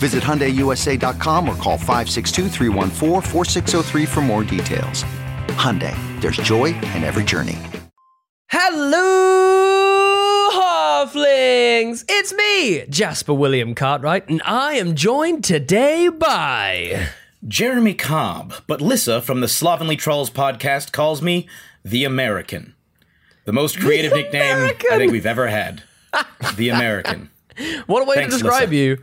Visit HyundaiUSA.com or call 562-314-4603 for more details. Hyundai, there's joy in every journey. Hello, Halflings! It's me, Jasper William Cartwright, and I am joined today by. Jeremy Cobb, but Lissa from the Slovenly Trolls podcast calls me the American. The most creative nickname American. I think we've ever had. The American. What a way Thanks, to describe Lissa. you.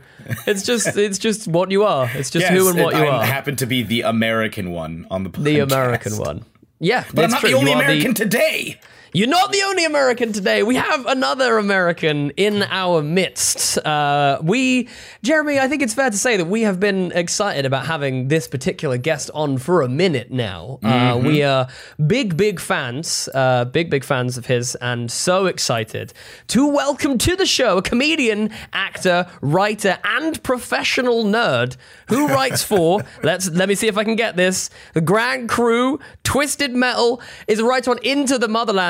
It's just it's just what you are. It's just Yes, who and what you I are. happen to be the American one on the podcast. the American one. Yeah, But I'm not true. the only American today. You're not the only American today. We have another American in our midst. Uh, we, Jeremy, I think it's fair to say that we have been excited about having this particular guest on for a minute now. Uh, we are big, big fans, uh, big, big fans of his, and so excited to welcome to the show a comedian, actor, writer, and professional nerd who writes for. let's let me see if I can get this. The Grand Crew, Twisted Metal is a writer on Into the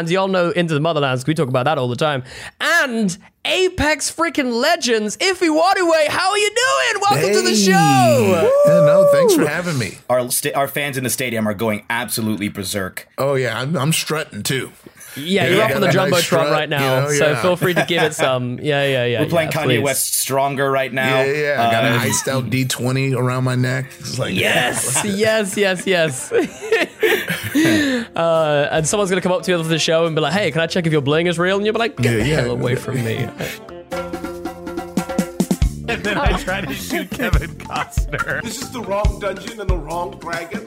Motherlands. Y'all know Into the Motherlands. 'cause We talk about that all the time. And Apex freaking Legends. Ify Nwadiwe, how are you doing? Welcome to the show. Yeah, no, thanks for having me. Our sta- our fans in the stadium are going absolutely berserk. Oh yeah, I'm, I'm strutting too. Yeah, you're Yeah, up on the got a nice strut, right now, you know, so feel free to give it some. Yeah, yeah, yeah. We're playing yeah, Kanye please. West stronger right now. Yeah, yeah. I got an Uh, iced out D20 around my neck. It's like Yes, yes, yes, yes. uh, and someone's gonna come up to you after the show and be like, "Hey, can I check if your bling is real?" And you'll be like, "Get Yeah, the yeah. hell away from me." And then I try to shoot Kevin Costner. This is the wrong dungeon and the wrong dragon.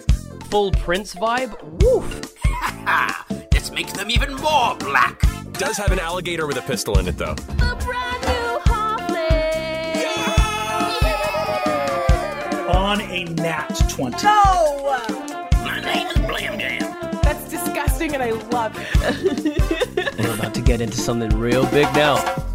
Full Prince vibe. Woof. This makes them even more black. Does have an alligator with a pistol in it, though. on a nat 20. My name is Blam Jam. Disgusting and I love it. We're about to get into something real big now.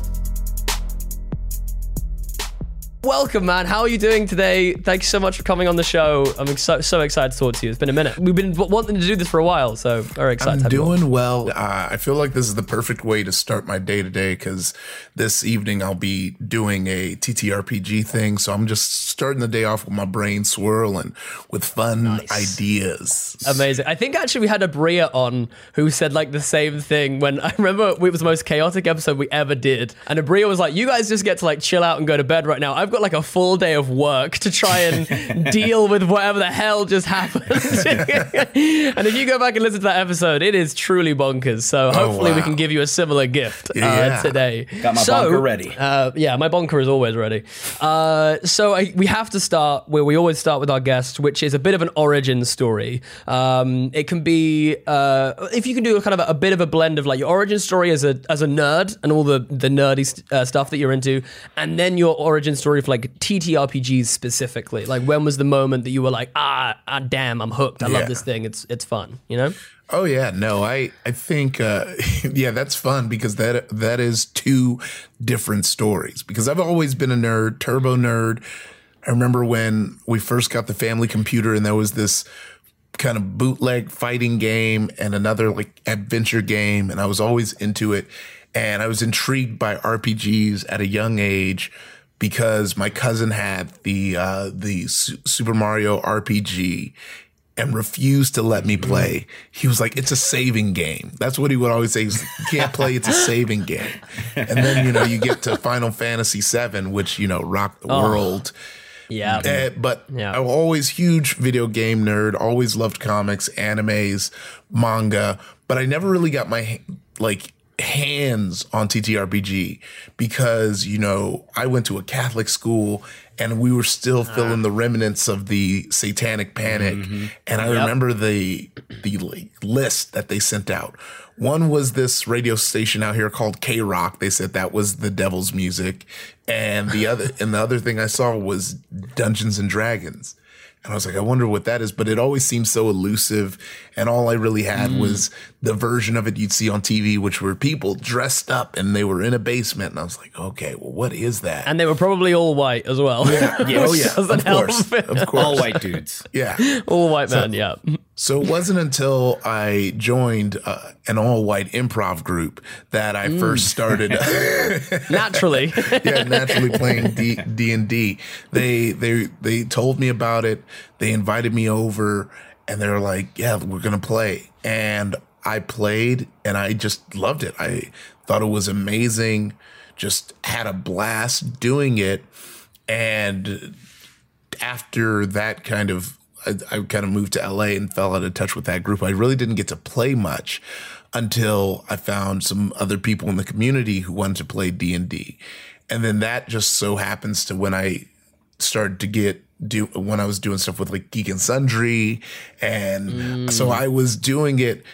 Welcome, man. How are you doing today? Thanks so much for coming on the show. I'm so, so excited to talk to you. It's been a minute. We've been wanting to do this for a while, so very excited. I'm to have you doing well. Uh, I feel like this is the perfect way to start my day today because this evening I'll be doing a TTRPG thing. So I'm just starting the day off with my brain swirling with fun ideas. Amazing. I think actually we had Abria on who said like the same thing when I remember it was the most chaotic episode we ever did. And Abria was like, You guys just get to like chill out and go to bed right now. I've got like a full day of work to try and deal with whatever the hell just happened. and if you go back and listen to that episode, it is truly bonkers. So hopefully we wow. can give you a similar gift uh, Yeah. today. Got my So, bonker ready. uh, yeah, my bonker is always ready. Uh, so I, we have to start where we always start with our guests, which is a bit of an origin story. Um, it can be uh, if you can do a kind of a, a bit of a blend of like your origin story as a as a nerd and all the the nerdy st- uh, stuff that you're into, and then your origin story for like TTRPGs specifically. Like when was the moment that you were like, ah, ah damn, I'm hooked. I love this thing. It's it's fun. You know. Oh yeah, no, I I think uh, yeah, that's fun because that that is two different stories. Because I've always been a nerd, turbo nerd. I remember when we first got the family computer and there was this kind of bootleg fighting game and another like adventure game and I was always into it and I was intrigued by RPGs at a young age because my cousin had the uh the Su- Super Mario RPG and refused to let me play. He was like, "It's a saving game." That's what he would always say. He's like, "You can't play. It's a saving game." And then you know you get to Final Fantasy VII, which you know rocked the world. Yeah. Uh, but Yeah. I'm always huge video game nerd. Always loved comics, animes, manga. But I never really got my like hands on TTRPG because you know I went to a Catholic school and we were still uh-huh. feeling the remnants of the Satanic Panic. Mm-hmm. And I remember the the list that they sent out. One was this radio station out here called K Rock. They said that was the devil's music, and the other and the other thing I saw was Dungeons and Dragons. And I was like, I wonder what that is. But it always seemed so elusive. And all I really had Mm. was the version of it you'd see on TV, which were people dressed up and they were in a basement. And I was like, okay, well, what is that? And they were probably all white as well. yeah. Yes. Oh, yeah. Of course. Of course. All white dudes. Yeah. all white men, yeah. So it wasn't until I joined uh, an all white improv group that I Mm. first started. Naturally. yeah, naturally playing D and D. They they they told me about it. They invited me over, and they were like, "Yeah, we're gonna play." And I played, and I just loved it. I thought it was amazing. Just had a blast doing it, and after that kind of I, I kind of moved to LA and fell out of touch with that group. I really didn't get to play much until I found some other people in the community who wanted to play D&D. And then that just so happens to when I started to get do when I was doing stuff with like Geek and Sundry and mm. so I was doing it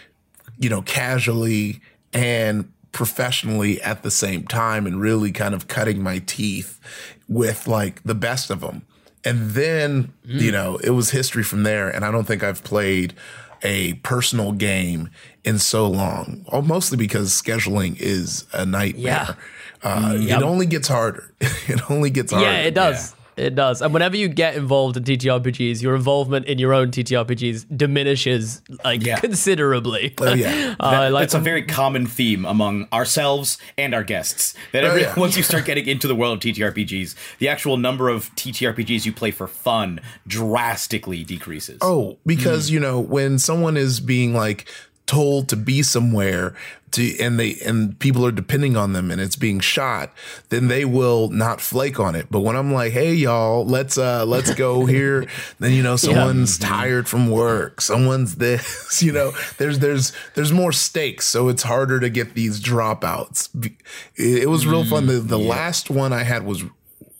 you know casually and professionally at the same time and really kind of cutting my teeth with like the best of them. And then, you know, it was history from there. And I don't think I've played a personal game in so long, well, mostly because scheduling is a nightmare. Uh, It only gets harder. it only gets harder. Yeah, it does. It does. And whenever you get involved in TTRPGs, your involvement in your own TTRPGs diminishes like Yeah. considerably. Oh, yeah. Uh, That- like that's a very common theme among ourselves and our guests. That every, yeah. once you start getting into the world of TTRPGs, the actual number of TTRPGs you play for fun drastically decreases. Oh, because you know when someone is being like told to be somewhere to and they and people are depending on them and it's being shot, then they will not flake on it. But when I'm like, "Hey y'all, let's uh let's go here," then you know someone's tired from work, someone's this, you know, there's there's there's more stakes, so it's harder to get these dropouts. It, it was real fun. The the last one I had was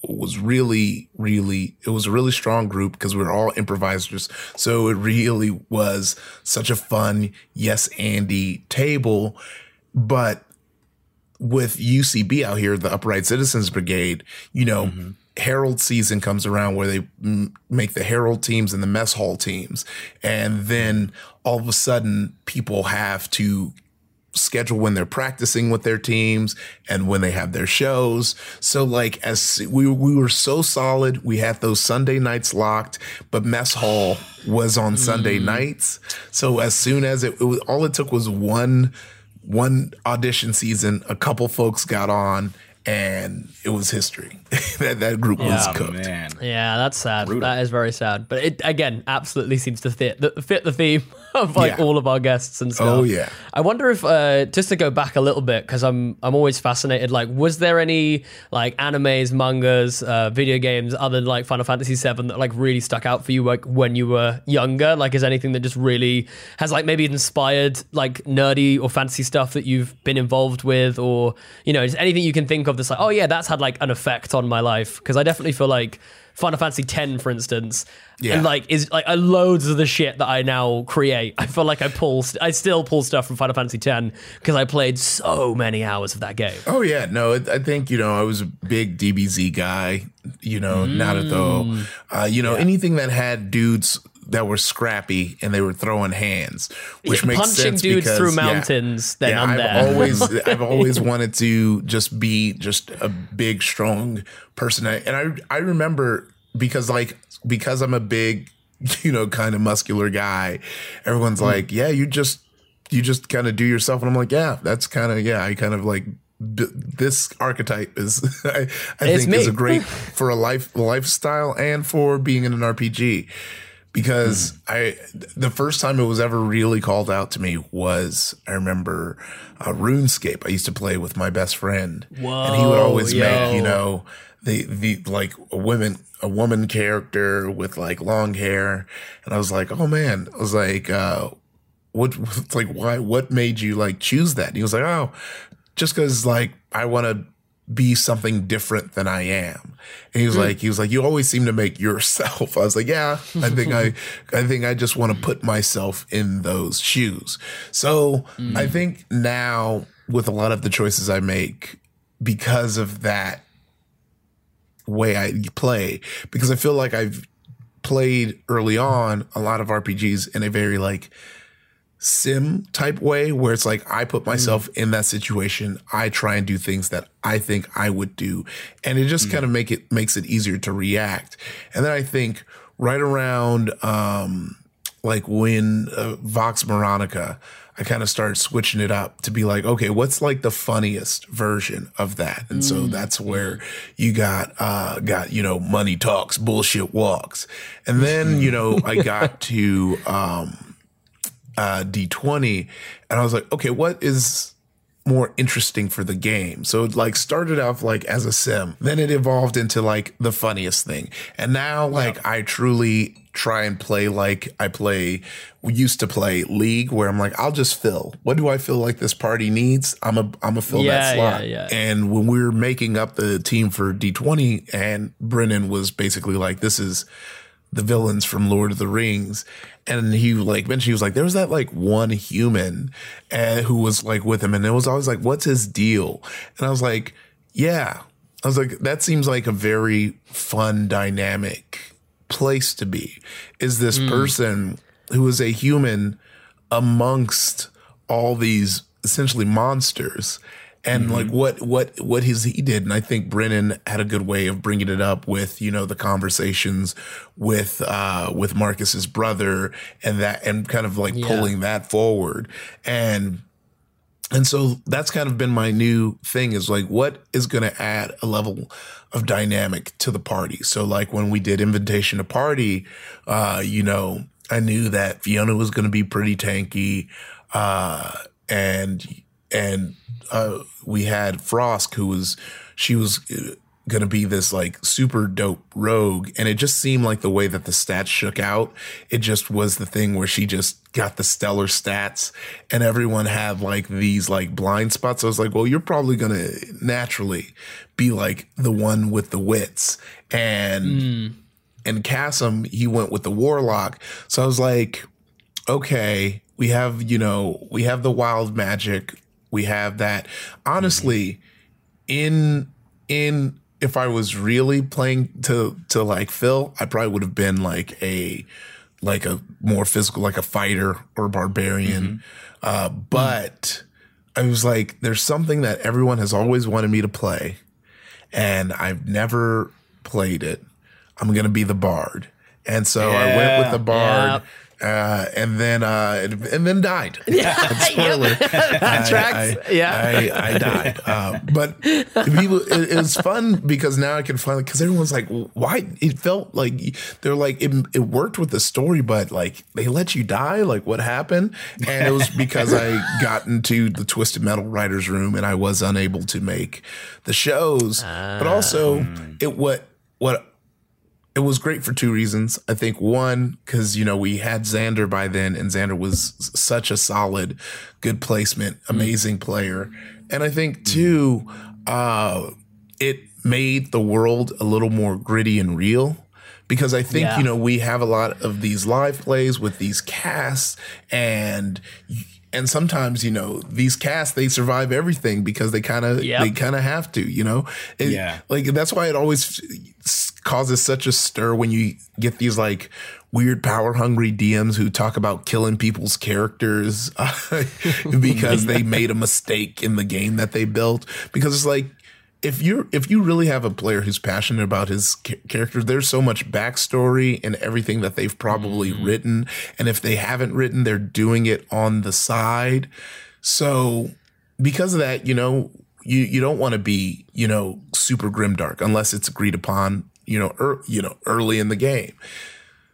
was really, really, it was a really strong group because we were all improvisers. So it really was such a fun, yes, Andy table. But with UCB out here, the Upright Citizens Brigade, you know, Harold season comes around where they mm, make the Harold teams and the mess hall teams. And then all of a sudden, people have to schedule when they're practicing with their teams and when they have their shows. So like as we we were so solid, we had those Sunday nights locked, but mess hall was on Sunday mm. nights. So as soon as it, it was, all it took was one one audition season, a couple folks got on and it was history. that that group was Oh, cooked. man. Yeah, that's sad. That is very sad. But it again absolutely seems to fit the, fit the theme of like Yeah. all of our guests and stuff. Oh, yeah. I wonder if uh, just to go back a little bit because I'm I'm always fascinated. Like, was there any like animes, mangas, uh, video games other than like Final Fantasy VII that like really stuck out for you like when you were younger? Like, is anything that just really has like maybe inspired like nerdy or fantasy stuff that you've been involved with, or you know, is anything you can think of that's like, oh yeah, that's had like an effect on my life? Because I definitely feel like. Final Fantasy X, for instance, Yeah. and like is like loads of the shit that I now create. I feel like I pull, st- I still pull stuff from Final Fantasy X because I played so many hours of that game. Oh yeah, no, I think you know I was a big DBZ guy. You know, not Naruto. Uh, you know, anything that had dudes that were scrappy and they were throwing hands, which makes Punching sense dudes because, through yeah. mountains, then I'm I've there. always I've always wanted to just be just a big, strong person. And I I remember because like because I'm a big, you know, kind of muscular guy, everyone's Hmm. like, Yeah, you just you just kind of do yourself. And I'm like, Yeah, that's kind of yeah, I kind of like b- this archetype is I, I think is a great for a life lifestyle and for being in an RPG because I the first time it was ever really called out to me was I remember uh, RuneScape. I used to play with my best friend, and he would Whoa, always make you know the the like a woman a woman character with like long hair, and I was like, oh man, I was like, uh, what like why what made you like choose that? And he was like, oh, just because like I want to be something different than I am. And he was like, he was like, you always seem to make yourself. I was like, yeah, I think I, I think I just want to put myself in those shoes. So I think now with a lot of the choices I make, because of that way I play, because I feel like I've played early on a lot of RPGs in a very like sim type way where it's like I put myself in that situation. I try and do things that I think I would do. And it just kind of make it makes it easier to react. And then I think right around um like when uh, Vox Moronica, I kind of started switching it up to be like, okay, what's like the funniest version of that? And so that's where you got uh got, you know, money talks, bullshit walks. And then, you know, I got to um uh, D20, and I was like, okay, what is more interesting for the game? So it like started off like as a sim, then it evolved into like the funniest thing, and now like I truly try and play like I play. Used to play League, where I'm like, I'll just fill. What do I feel like this party needs? I'm a I'm a fill Yeah, that slot. yeah, yeah. And when we were making up the team for D20, and Brennan was basically like, this is the villains from Lord of the Rings. And he like mentioned he was like, there was that like one human uh, who was like with him, and it was always like, what's his deal? And I was like, yeah. I was like, that seems like a very fun, dynamic place to be. Is this person who is a human amongst all these essentially monsters? and like what what what his he did and i think brennan had a good way of bringing it up with you know the conversations with uh with marcus's brother and that and kind of like pulling that forward and and so that's kind of been my new thing is like what is going to add a level of dynamic to the party? So like when we did invitation to party uh you know i knew that fiona was going to be pretty tanky uh and and uh, we had Frost, who was she was uh, gonna be this like super dope rogue, and it just seemed like the way that the stats shook out, it just was the thing where she just got the stellar stats, and everyone had like these like blind spots. I was like, well, you're probably gonna naturally be like the one with the wits, and and Cassim he went with the warlock, so I was like, okay, we have you know we have the wild magic we have that. Honestly in in if i was really playing to to like fill i probably would have been like a like a more physical like a fighter or a barbarian uh but i was like there's something that everyone has always wanted me to play and i've never played it. I'm gonna be the bard. And so i went with the bard. Yep. Uh, and then uh, and, then died. Yeah, spoiler. That tracks. I, yeah. I, I died. Uh, but people, it, it was fun because now I can finally because everyone's like, why? It felt like they're like it, it worked with the story, but like they let you die. Like what happened? And it was because I got into the Twisted Metal writers' room and I was unable to make the shows. but also, it what what it was great for two reasons. I think one, because you know we had Xander by then, and Xander was such a solid, good placement, amazing player. And I think two, uh, it made the world a little more gritty and real. Because I think Yeah. you know we have a lot of these live plays with these casts, and and sometimes you know these casts they survive everything because they kind of Yep. they kind of have to, you know. It- Yeah. like that's why it always causes such a stir when you get these like weird power hungry DMs who talk about killing people's characters because they made a mistake in the game that they built because it's like if you if you really have a player who's passionate about his ca- characters, there's so much backstory and everything that they've probably written, and if they haven't written, they're doing it on the side. So because of that, you know, you you don't want to be you know super grimdark unless it's agreed upon, you know, er, you know, early in the game.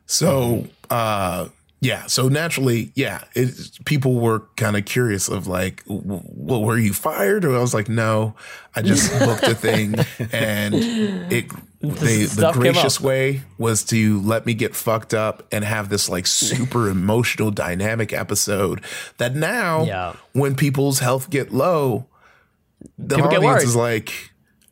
So, uh, yeah. So naturally, yeah, it, people were kind of curious of like, w- well, were you fired? Or I was like, no, I just booked a thing, and it they, the gracious way was to let me get fucked up and have this like super emotional, dynamic episode. That now, Yeah. when people's health get low, the People get audience worried. is like,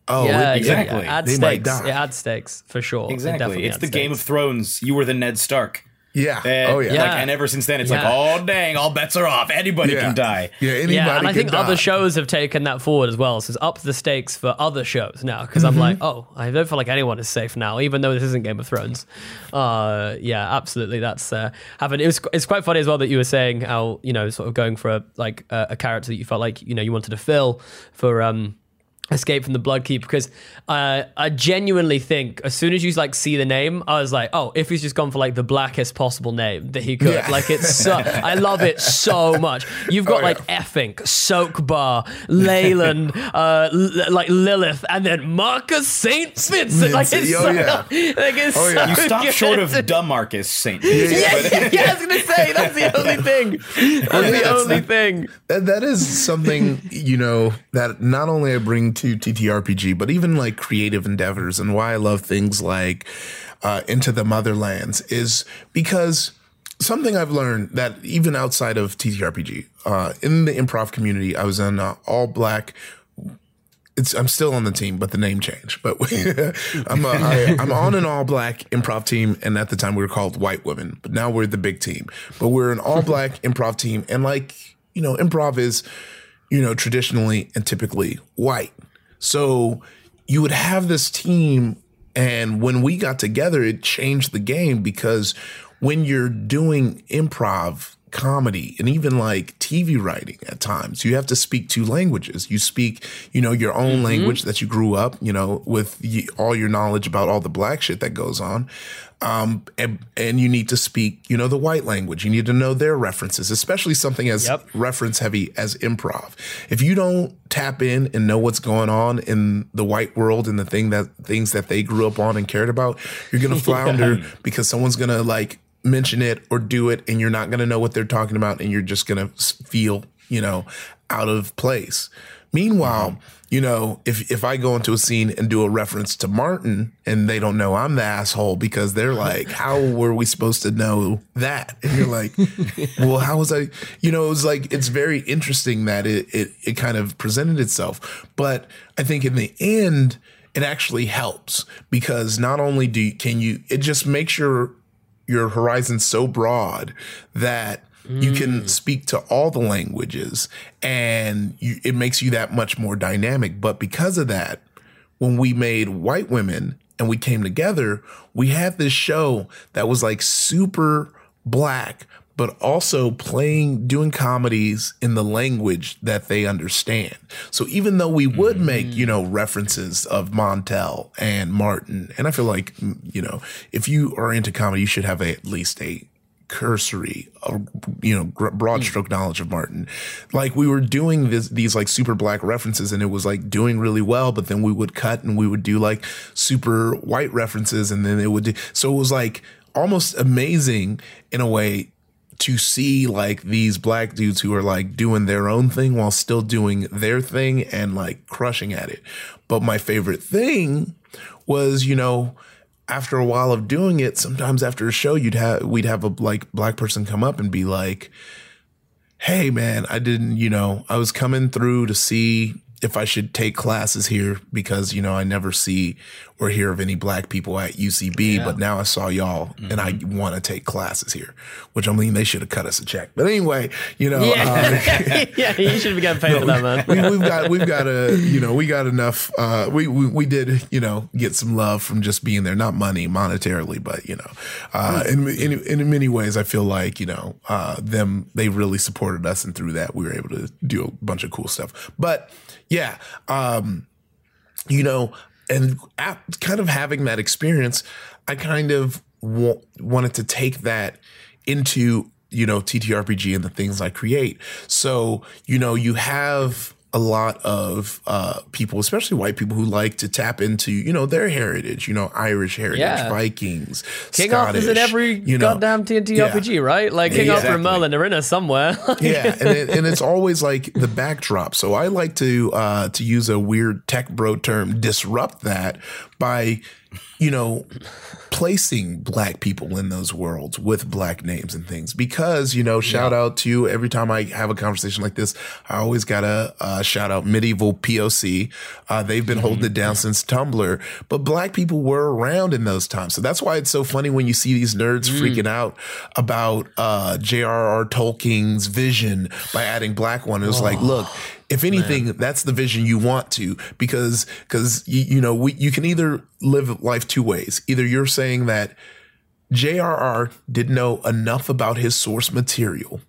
oh, yeah, it- exactly. Yeah, add They might stakes. die. It adds stakes for sure. Exactly. definitely It's adds the Game of. Thrones. You were the Ned Stark. Yeah. And, oh yeah. Yeah. And ever since then, it's Yeah. like, oh dang, all bets are off. Anybody yeah. can die. Yeah. Anybody yeah, and I think die. other shows have taken that forward as well. So it's up the stakes for other shows now because I'm like, oh, I don't feel like anyone is safe now, even though this isn't Game of Thrones. Uh, yeah, absolutely. That's uh, happened. It was it's quite funny as well that you were saying how you know sort of going for a, like a, a character that you felt like you know you wanted to fill for um Escape from the Bloodkeep because uh, I genuinely think as soon as you like see the name, I was like, oh, if he's just gone for like the blackest possible name that he could, Yeah. like it's so, I love it so much. You've got Oh, like yeah. Effink, Soakbar, Leyland, uh, L- like Lilith, and then Marcus Saint Vincent. Like it's Oh, so, yeah. like it's Oh, yeah. so You stop good. short of Dumarcus Saint. Yeah, yeah, yeah, I was gonna say that's the only thing. That's yeah, the that's only the- thing. That, that is something, you know, that not only I bring to TTRPG, but even like creative endeavors and why I love things like uh, Into the Motherlands is because something I've learned that even outside of TTRPG, uh, in the improv community, I was in uh, all black it's I'm still on the team, but the name changed. But I'm a, I, I'm on an all black improv team, and at the time we were called White Women, but now we're the big team. But we're an all black improv team, and like you know, improv is you know traditionally and typically white. So you would have this team, and when we got together, it changed the game because when you're doing improv comedy and even like TV writing at times, you have to speak two languages. You speak, you know, your own mm-hmm. language that you grew up, you know, with all your knowledge about all the black shit that goes on. Um, and, and you need to speak, you know, the white language. You need to know their references, especially something as Yep. reference heavy as improv. If you don't tap in and know what's going on in the white world and the thing that things that they grew up on and cared about, you're gonna flounder because someone's gonna like mention it or do it and you're not gonna know what they're talking about and you're just gonna feel, you know, out of place. Meanwhile, you know, if if I go into a scene and do a reference to Martin and they don't know I'm the asshole because they're like, how were we supposed to know that? And you're like, well, how was I? You know, it was like it's very interesting that it it it kind of presented itself, but I think in the end. It actually helps because not only do you, can you, it just makes your your horizon so broad that you can speak to all the languages and you, it makes you that much more dynamic. But because of that, when we made White Women and we came together, we had this show that was like super black, but also playing, doing comedies in the language that they understand. So even though we would make, you know, references of Montel and Martin, and I feel like, mm, you know, if you are into comedy, you should have a, at least a cursory, uh, you know, gr- broad stroke knowledge of Martin. Like we were doing this, these like super black references and it was like doing really well, but then we would cut and we would do like super white references and then it would do, so it was like almost amazing in a way to see like these black dudes who are like doing their own thing while still doing their thing and like crushing at it. But my favorite thing was, you know, after a while of doing it, sometimes after a show, you'd have we'd have a like black person come up and be like, "Hey, man, I didn't, you know, I was coming through to see if I should take classes here because you know I never see or hear of any black people at UCB, but now I saw y'all and I want to take classes here." Which I mean, they should have cut us a check, but anyway, you know, Yeah, yeah, you should be getting paid for that, man. we, we've got we've got a you know we got enough uh we, we we did you know get some love from just being there not money monetarily but you know uh in in, in many ways i feel like you know uh them they really supported us and through that we were able to do a bunch of cool stuff but yeah um you know and kind of having that experience i kind of wa- wanted to take that into you know ttrpg and the things i create. So you know you have a lot of uh, people, especially white people, who like to tap into you know their heritage, you know Irish heritage, Yeah. Vikings, King Arthur's in every you know. goddamn TNT Yeah. RPG, right? Like King Yeah, Arthur and exactly. Merlin are in somewhere. yeah, and it, and it's always like the backdrop. So I like to uh, to use a weird tech bro term, disrupt that by, you know, placing black people in those worlds with black names and things. Because, you know, shout out to every time I have a conversation like this, I always gotta uh, shout out medieval POC. Uh, they've been holding it down since Tumblr, but black people were around in those times. So that's why it's so funny when you see these nerds freaking out about uh, J.R.R. Tolkien's vision by adding black one. It was like, look, if anything, that's the vision you want to, because because you, you know we, you can either live life two ways. Either you're saying that J.R.R. didn't know enough about his source material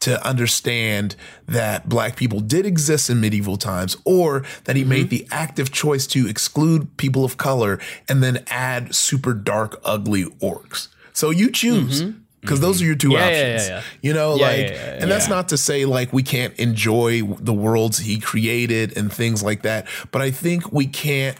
to understand that black people did exist in medieval times, or that he made mm-hmm. the active choice to exclude people of color and then add super dark, ugly orcs. So you choose. Mm-hmm. Because those are your two Yeah, options, yeah, yeah. you know, like, and that's not to say like we can't enjoy the worlds he created and things like that. But I think we can't,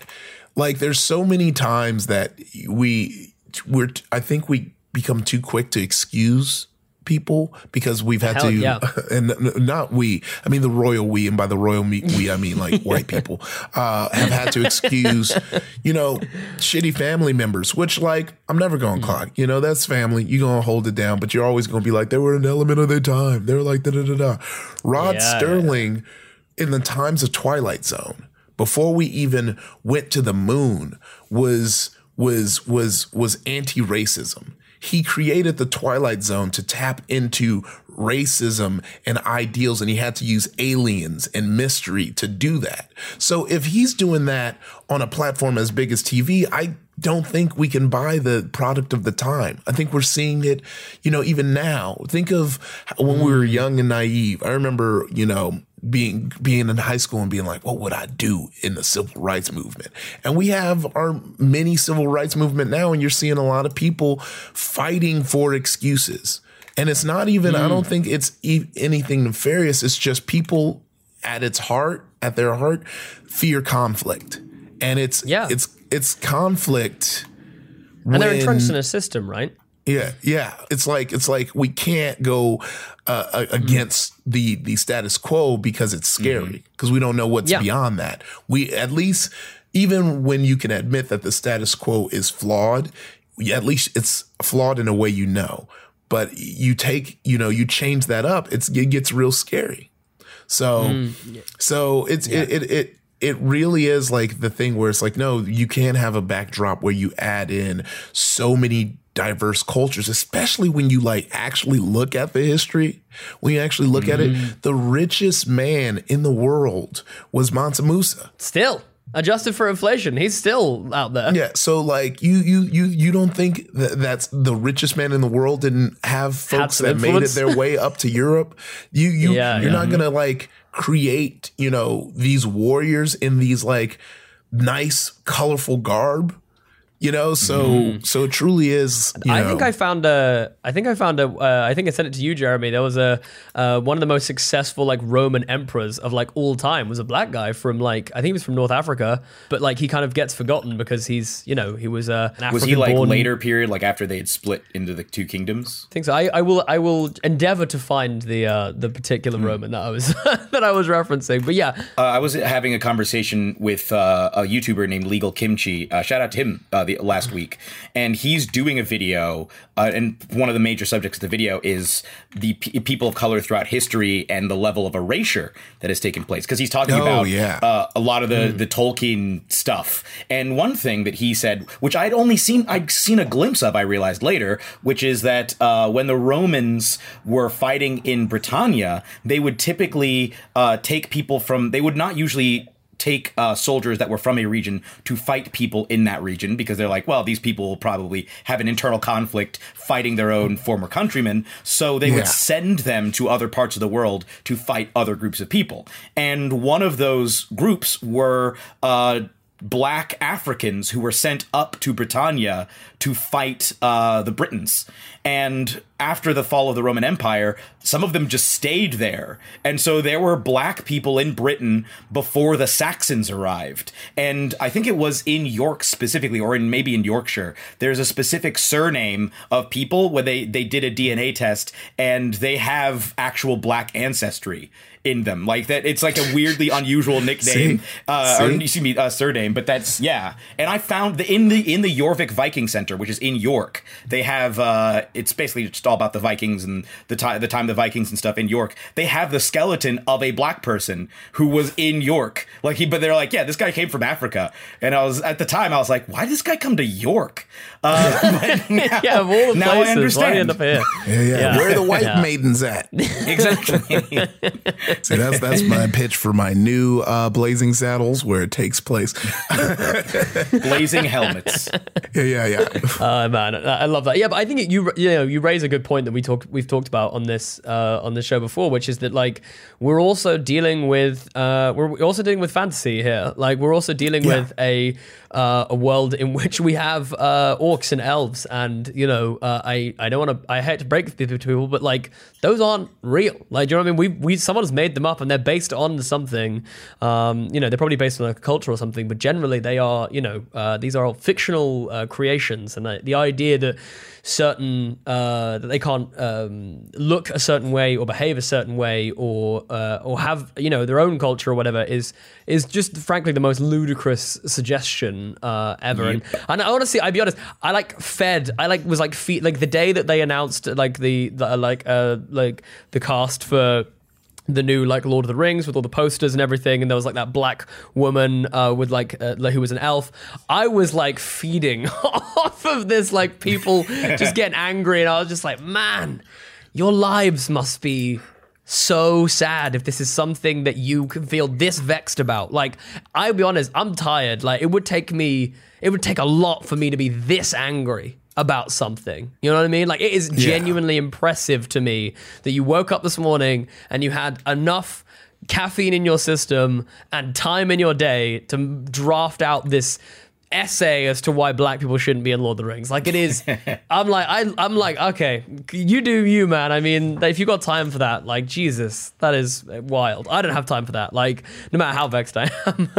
like, there's so many times that we, we're, I think we become too quick to excuse people because we've had Hell to, yeah. and not we, I mean the royal we, and by the royal me, we, I mean like white people, uh, have had to excuse, you know, shitty family members, which like I'm never going to clock, you know, that's family. You're going to hold it down, but you're always going to be like, they were an element of their time. They were like, da da da da. Rod Yeah, Serling in the times of Twilight Zone, before we even went to the moon, was was was was anti-racism. He created the Twilight Zone to tap into racism and ideals, and he had to use aliens and mystery to do that. So if he's doing that on a platform as big as TV, I don't think we can buy the product of the time. I think we're seeing it, you know, even now. Think of when we were young and naive. I remember, you know, being being in high school and being like, what would I do in the civil rights movement? And we have our mini civil rights movement now, and you're seeing a lot of people fighting for excuses. And it's not even, I don't mm. think it's e- anything nefarious. It's just people at its heart, at their heart, fear conflict. And it's Yeah. it's it's conflict. And they're entrenched in a system, right? Yeah, yeah. It's like it's like we can't go uh, a- against the the status quo because it's mm-hmm. scary because we don't know what's Yeah. beyond that. We at least even when you can admit that the status quo is flawed, we- at least it's flawed in a way you know. But you take you know you change that up, it's it gets real scary. So mm, so it's it, it it it really is like the thing where it's like no you can't have a backdrop where you add in so many diverse cultures especially when you like actually look at the history when you actually look at it mm-hmm. the richest man in the world was Mansa Musa Still adjusted for inflation, he's still out there. yeah so like you you you you don't think that that's the richest man in the world didn't have folks that made it their way up to Europe you you Yeah, you're yeah. not gonna like create you know these warriors in these like nice colorful garb you know so so it truly is you. I know, think I found a. I think I found a. Uh, I think I sent it to you, Jeremy. There was a uh, one of the most successful like Roman emperors of like all time was a black guy from like I think he was from North Africa, but like he kind of gets forgotten because he's you know he was uh, an Was he like African-born- later period, like after they had split into the two kingdoms? I think so. I, I will I will endeavor to find the uh, the particular Roman that I was that I was referencing. But yeah, Uh, I was having a conversation with uh, a YouTuber named Legal Kimchi. Uh, shout out to him uh, the last week, and he's doing a video. Uh, and one of the major subjects of the video is the p- people of color throughout history and the level of erasure that has taken place. Because he's talking Oh, about yeah. uh, a lot of the the Tolkien stuff. And one thing that he said, which I'd only seen, I'd seen a glimpse of, I realized later, which is that uh, when the Romans were fighting in Britannia, they would typically uh, take people from. They would not usually take uh, soldiers that were from a region to fight people in that region because they're like, well, these people will probably have an internal conflict fighting their own former countrymen. So they Yeah. would send them to other parts of the world to fight other groups of people. And one of those groups were uh, black Africans who were sent up to Britannia to fight uh, the Britons. And after the fall of the Roman Empire, some of them just stayed there. And so there were black people in Britain before the Saxons arrived. And I think it was in York specifically, or in maybe in Yorkshire, there's a specific surname of people where they, they did a DNA test and they have actual black ancestry in them. Like that, it's like a weirdly unusual nickname, See? uh, or See? excuse me, uh, surname. But that's yeah. And I found the in the in the Jorvik Viking Center, which is in York, they have uh, it's basically just all about the Vikings and the time the time the Vikings and stuff in York. They have the skeleton of a black person who was in York. Like he, but they're like, yeah, this guy came from Africa. And I was at the time, I was like, why did this guy come to York? Uh, but now, yeah, of all the now I places, why end understand. up here? Yeah, yeah. Yeah. Where are the white Yeah. maidens at? exactly. See, that's that's my pitch for my new uh, Blazing Saddles, where it takes place. Blazing helmets. Yeah, yeah, yeah. Uh, man, I I love that. Yeah, but I think it, you you know you raise a good point that we talked we've talked about on this uh, on this show before, which is that like we're also dealing with uh, we're also dealing with fantasy here. Like we're also dealing Yeah. with a uh, a world in which we have uh, orcs and elves, and you know uh, I I don't want to I hate to break this to people, but like those aren't real. Like do you know what I mean? We we someone's made them up and they're based on something. Um, you know they're probably based on a culture or something, but generally they are you know uh, these are all fictional uh, creations, and the idea that certain uh, that they can't um, look a certain way or behave a certain way or uh, or have you know their own culture or whatever is is just frankly the most ludicrous suggestion uh, ever. And, and honestly, I'd be honest, I like fed. I like was like fe- like the day that they announced like the, the like uh like the cast for the new like Lord of the Rings with all the posters and everything, and there was like that black woman uh, with like, uh, who was an elf. I was like feeding off of this like people just getting angry, and I was just like, man, your lives must be so sad if this is something that you can feel this vexed about. Like, I'll be honest, I'm tired. Like, it would take me, it would take a lot for me to be this angry about something. You know what I mean? Like, it is genuinely impressive to me that you woke up this morning and you had enough caffeine in your system and time in your day to draft out this essay as to why black people shouldn't be in Lord of the Rings. Like it is I'm like I I'm like okay, you do you man. I mean, if you got time for that, like Jesus, that is wild. I don't have time for that. Like no matter how vexed I am.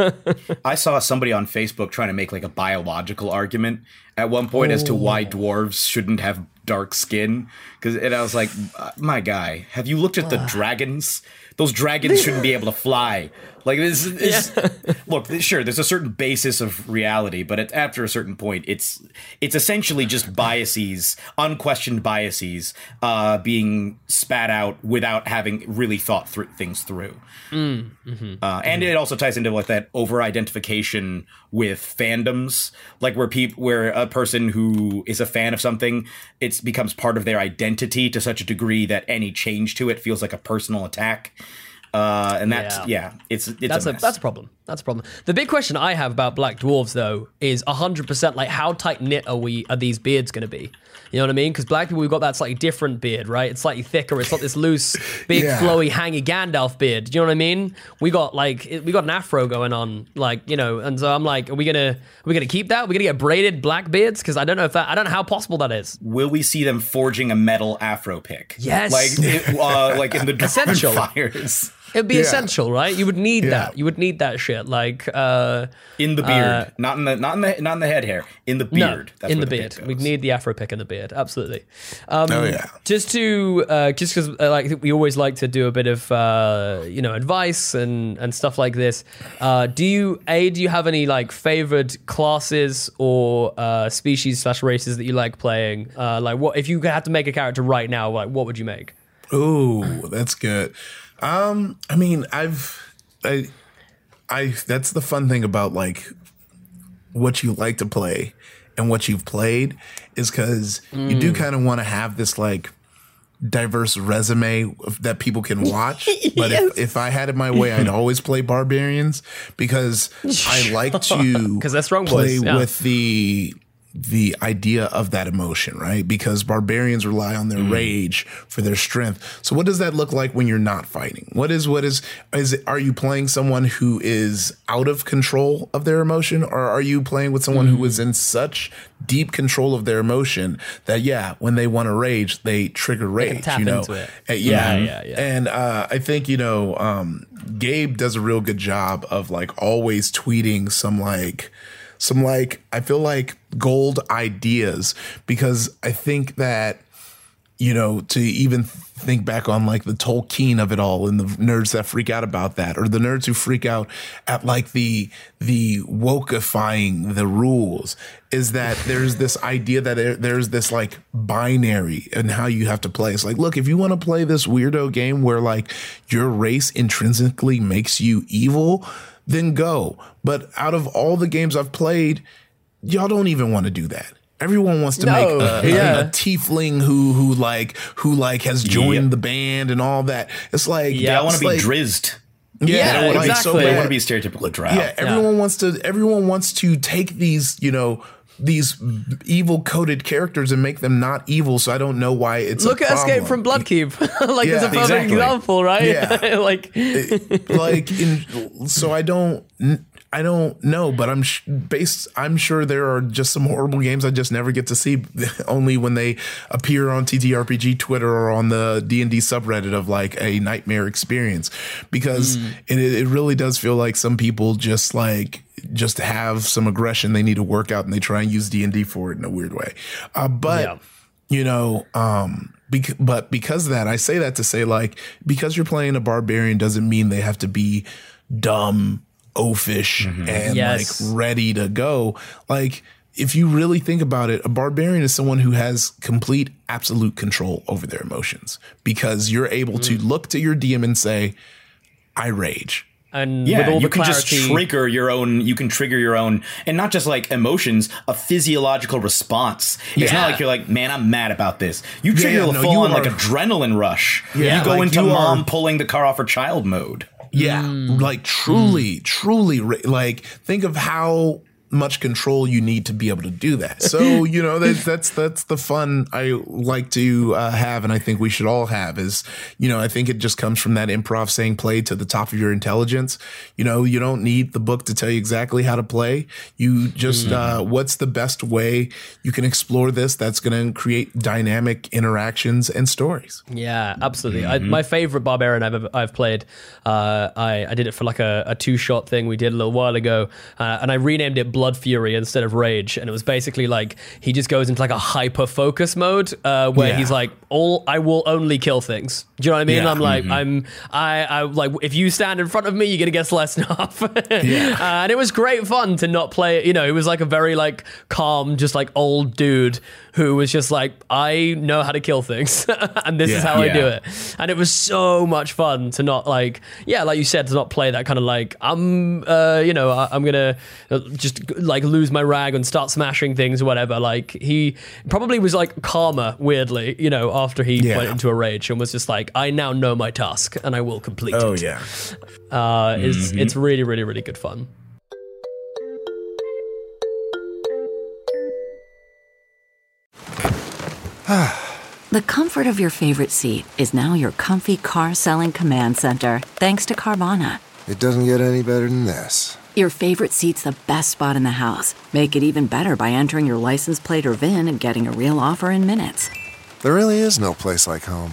I saw somebody on Facebook trying to make like a biological argument at one point as to oh. why dwarves shouldn't have dark skin. Because and I was like, my guy, have you looked at the dragons? Those dragons shouldn't be able to fly. Like this is look, sure, there's a certain basis of reality, but at, after a certain point, it's it's essentially just biases, unquestioned biases, uh, being spat out without having really thought thr things through. Uh, and it also ties into like that over identification with fandoms, like where people, where a person who is a fan of something, it becomes part of their identity to such a degree that any change to it feels like a personal attack. Uh, and that's Yeah. yeah, it's it's that's a, a, that's a problem. That's a problem. The big question I have about black dwarves though is 100% like how tight knit are we are these beards going to be? You know what I mean? Because black people we've got that slightly different beard, right? It's slightly thicker. It's not this loose, big, Yeah. flowy, hangy Gandalf beard. Do you know what I mean? We got like we got an afro going on, like you know. And so I'm like, are we gonna are we gonna keep that? Are we gonna get braided black beards? Because I don't know if that I don't know how possible that is. Will we see them forging a metal afro pick? Yes. like it, uh, like in the Essential. fires It'd be Yeah. essential, right? You would need Yeah. that. You would need that shit. Like, uh, in the beard, not in the not in the not in the head hair, in the beard. No, in where the, pick beard. We goes. need the afro pick in the beard. Absolutely. Um, Oh, yeah. Just to uh, just because uh, like we always like to do a bit of uh, you know advice and and stuff like this. Uh, do you a do you have any like favored classes or uh, species slash races that you like playing? Uh, like what if you had to make a character right now? Like what would you make? Ooh, that's good. Um, I mean, I've, I, I. That's the fun thing about like what you like to play and what you've played is because you do kind of want to have this like diverse resume that people can watch. But if, if I had it my way, I'd always play barbarians because I like to because that's wrong play yeah. with the the idea of that emotion, right? Because barbarians rely on their rage for their strength. So what does that look like when you're not fighting? What is what is is it, are you playing someone who is out of control of their emotion or are you playing with someone who is in such deep control of their emotion that yeah, when they want to rage, they trigger rage, tap you know. Uh, yeah. Yeah, yeah, yeah. And uh, I think, you know, um, Gabe does a real good job of like always tweeting some like, some like, I feel like gold ideas because I think that you know, to even think back on like the Tolkien of it all and the nerds that freak out about that, or the nerds who freak out at like the the wokeifying the rules, is that there's this idea that there, there's this like binary and how you have to play. It's like, look, if you want to play this weirdo game where like your race intrinsically makes you evil, then go. But out of all the games I've played, y'all don't even want to do that. Everyone wants to No, make a, a- yeah. a tiefling who who like who like has joined Yep. the band and all that. It's like Yeah, I want it's to be like- Drizzt. Yeah, Yeah, I don't want to exactly. be so. I want to be a stereotypical drow. Yeah, everyone wants to. Everyone wants to take these, you know, these evil coded characters and make them not evil. So I don't know why it's Look at Escape from Bloodkeep. like, there's a perfect exactly. example, right? Yeah. like, like in so i don't i don't know but i'm sh- based i'm sure there are just some horrible games i just never get to see only when they appear on ttrpg twitter or on the d&d subreddit of like a nightmare experience. Because it, it really does feel like some people just like just have some aggression they need to work out and they try and use d&d for it in a weird way. Uh, but Yeah. you know um bec- but because of that i say that to say like because you're playing a barbarian doesn't mean they have to be dumb oafish mm-hmm. and Yes. like ready to go like if you really think about it a barbarian is someone who has complete absolute control over their emotions because you're able to mm-hmm. look to your dm and say i rage and with Yeah, all you the can clarity, just trigger your own. You can trigger your own, and not just like emotions, a physiological response. It's not like you're like, man, I'm mad about this. You trigger yeah, the no, full you on like adrenaline rush. Yeah, you go like into you mom are- pulling the car off her child mode. Yeah, mm. like truly, mm. truly, like think of how much control you need to be able to do that. So you know that's that's that's the fun I like to uh, have, and I think we should all have. Is you know I think it just comes from that improv saying play to the top of your intelligence. You know you don't need the book to tell you exactly how to play. You just uh, what's the best way you can explore this that's going to create dynamic interactions and stories. Yeah, absolutely. Mm-hmm. my favorite barbarian I've ever, I've played. Uh, I I did it for like a, a two shot thing we did a little while ago, uh, and I renamed it Blood Fury instead of Rage, and it was basically like he just goes into like a hyper focus mode uh, where Yeah. he's like, all I will only kill things. Do you know what I mean? Yeah. I'm like, I'm I I like if you stand in front of me, you're gonna get in half. Yeah. Uh, and it was great fun to not play. You know, it was like a very like calm, just like old dude who was just like, I know how to kill things, and this is Yeah. how I do it. And it was so much fun to not like, yeah, like you said, to not play that kind of like, I'm, uh, you know, I, I'm gonna uh, just like lose my rag and start smashing things or whatever. Like he probably was like calmer, weirdly, you know, after he Yeah. went into a rage and was just like, I now know my task and I will complete Oh it. Oh yeah. Uh, it's, it's really, really, really good fun. The comfort of your favorite seat is now your comfy car selling command center, thanks to Carvana. It doesn't get any better than this. Your favorite seat's the best spot in the house. Make it even better by entering your license plate or VIN and getting a real offer in minutes. There really is no place like home.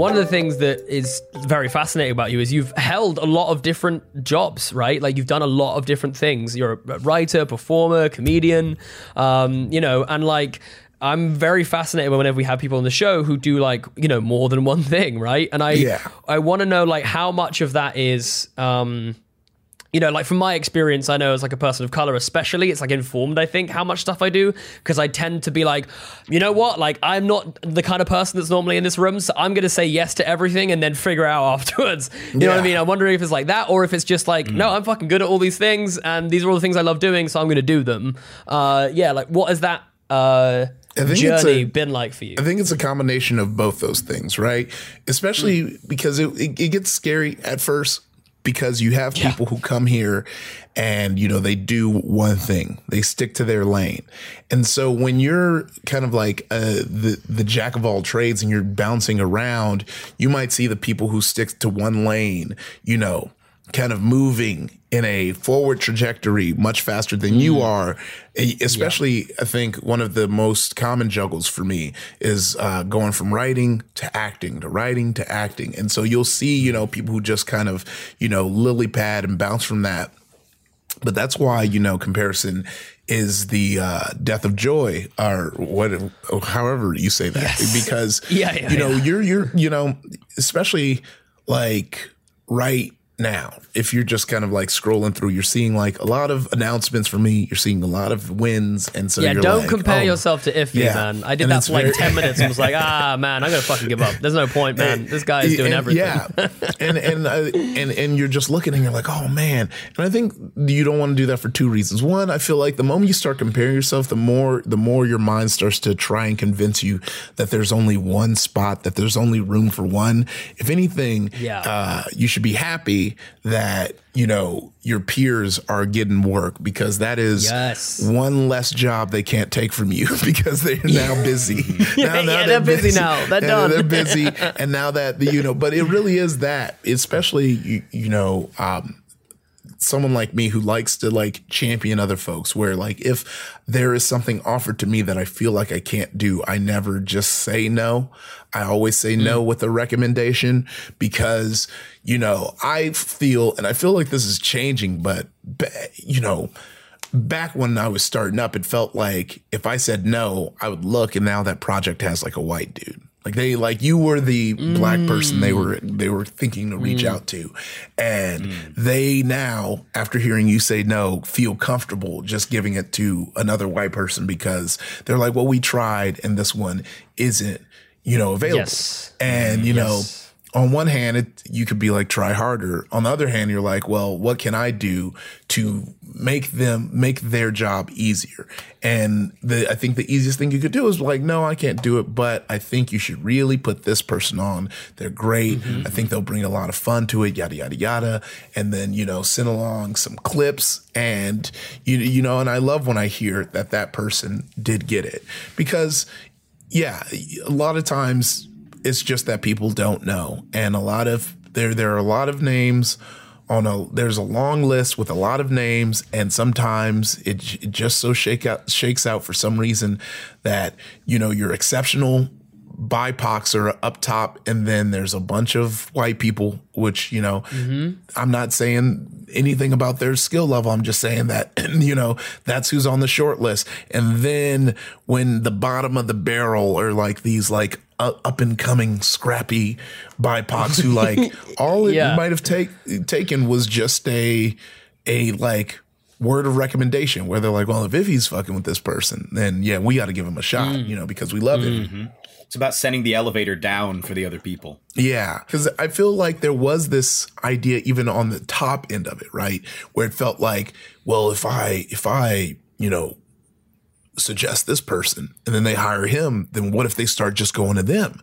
One of the things that is very fascinating about you is you've held a lot of different jobs, right? Like you've done a lot of different things. You're a writer, performer, comedian, um, you know, and like I'm very fascinated whenever we have people on the show who do like, you know, more than one thing, right? And I Yeah. I want to know like how much of that is um you know, like from my experience, I know as like a person of color, especially, it's like informed, I think, how much stuff I do. Because I tend to be like, you know what? Like, I'm not the kind of person that's normally in this room. So I'm going to say yes to everything and then figure out afterwards. You know what I mean? I'm wondering if it's like that or if it's just like, no, I'm fucking good at all these things and these are all the things I love doing. So I'm going to do them. Uh, yeah. Like, what is that? Uh, journey a- been like for you? I think it's a combination of both those things, right? Especially because it, it, it gets scary at first because you have people who come here and you know they do one thing. They stick to their lane. And so when you're kind of like uh, the the jack of all trades and you're bouncing around you might see the people who stick to one lane you know kind of moving in a forward trajectory much faster than you are. E- Especially, I think one of the most common juggles for me is uh, going from writing to acting to writing to acting. And so you'll see, you know, people who just kind of, you know, lily pad and bounce from that. But that's why, you know, comparison is the uh, death of joy or what, however you say that, because, Yeah, yeah, you know, yeah. you're, you're, you know, especially like right now, if you're just kind of like scrolling through, you're seeing like a lot of announcements for me. You're seeing a lot of wins, and so yeah, don't like, compare oh, yourself to Ify, yeah. man. I did And that for like very- 10 minutes and was like, ah, man, I'm to fucking give up. There's no point, man. This guy is doing And- everything. Yeah, and and uh, and and you're just looking and you're like, oh man. And I think you don't want to do that for two reasons. One, I feel like the moment you start comparing yourself, the more the more your mind starts to try and convince you that there's only one spot, that there's only room for one. If anything, Yeah. uh, you should be happy that you know your peers are getting work because that is Yes. one less job they can't take from you because they're now busy. Yeah, yeah, they're busy now. They're done. They're busy, and now that the you know, but it really is that, especially you, you know, um, someone like me who likes to like champion other folks. Where like if there is something offered to me that I feel like I can't do, I never just say no. I always say no mm. with a recommendation because you know I feel, and I feel like this is changing, but you know back when I was starting up, it felt like if I said no, I would look, and now that project has like a white dude. Like they like you were the black person they were mm. they were thinking to reach mm. out to, and mm. they now after hearing you say no feel comfortable just giving it to another white person because they're like, well, we tried, and this one isn't you know available, Yes. and mm-hmm. you know Yes. On one hand, it, you could be like, try harder. On the other hand, you're like, well, what can I do to make them make their job easier? And the I think the easiest thing you could do is like, no, I can't do it, but I think you should really put this person on. They're great. Mm-hmm. I think they'll bring a lot of fun to it. Yada yada yada. And then you know, send along some clips, and you you know, and I love when I hear that that person did get it because yeah, a lot of times it's just that people don't know, and a lot of there there are a lot of names on a there's a long list with a lot of names, and sometimes it, it just so shake out shakes out for some reason that you know you're exceptional. BIPOCs are up top, and then there's a bunch of white people, which you know, mm-hmm. I'm not saying anything about their skill level. I'm just saying that you know that's who's on the short list. And then when the bottom of the barrel are like these like uh, up and coming scrappy BIPOCs who like all it Yeah. might have take taken was just a a like word of recommendation where they're like, well, if Ify's fucking with this person, then yeah, we got to give him a shot, you know, because we love him. It's about sending the elevator down for the other people. Yeah, because I feel like there was this idea even on the top end of it, right, where it felt like, well, if I if I you know suggest this person and then they hire him, then what if they start just going to them?